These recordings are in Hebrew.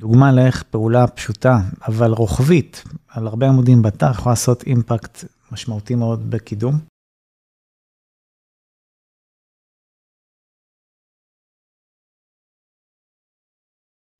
דוגמה לאיך פעולה פשוטה, אבל רוחבית, על הרבה עמודים באתר, יכולה לעשות אימפקט משמעותי מאוד בקידום.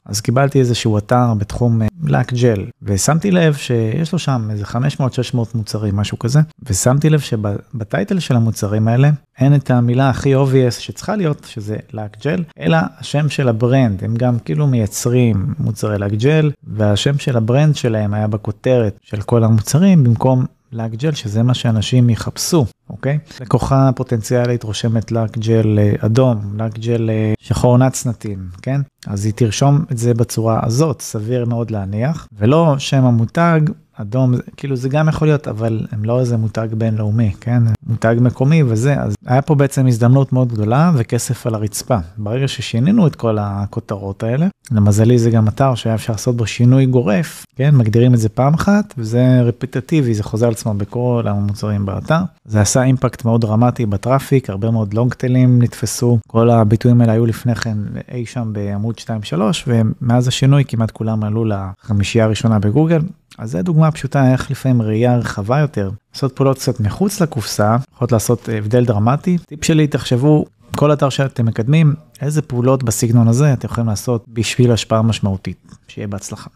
אז קיבלתי איזשהו אתר בתחום לק ג'ל ושמתי לב שיש לו שם איזה 500-600 מוצרים משהו כזה ושמתי לב שב-title של המוצרים האלה אין את המילה הכי obvious שצריכה להיות שזה לק ג'ל אלא השם של ה-brand. הם גם כאילו מייצרים מוצרי לק ג'ל והשם של ה-brand שלהם היה בכותרת של כל המוצרים במקום לק ג'ל שזה מה שאנשים יחפשו אוקיי? לקוחה פוטנציאלית רושמת לק ג'ל אדום לק ג'ל שחור נצנתים כן? אז היא תרשום את זה בצורה הזאת סביר מאוד להניח. ולא שם המותג אדום כאילו זה גם יכול להיות אבל הם לא איזה מותג בינלאומי כן? מותג מקומי וזה אז היה פה בעצם הזדמנות מאוד גדולה וכסף על הרצפה. ברגע ששינינו את כל הכותרות האלה למזלי זה גם אתר שהיה אפשר לעשות בו שינוי גורף כן? מגדירים את זה פעם אחת וזה רפיטטיבי זה חוזר על עצמו בכל המוצרים באתר. זה עשה אימפקט מאוד דרמטי בטראפיק הרבה מאוד לונגטלים נתפסו. כל הביטויים האלה היו לפני כן אי שם בעמוד 2-3 ומאז השינוי כמעט כולם עלו לחמישייה הראשונה בגוגל אז זה דוגמה פשוטה איך לפעמים ראייה רחבה יותר לעשות פעולות קצת מחוץ לקופסה יכולות לעשות הבדל דרמטי טיפ שלי תחשבו כל אתר שאתם מקדמים איזה פעולות בסגנון הזה אתם יכולים לעשות בשביל השפעה משמעותית שיהיה בהצלחה.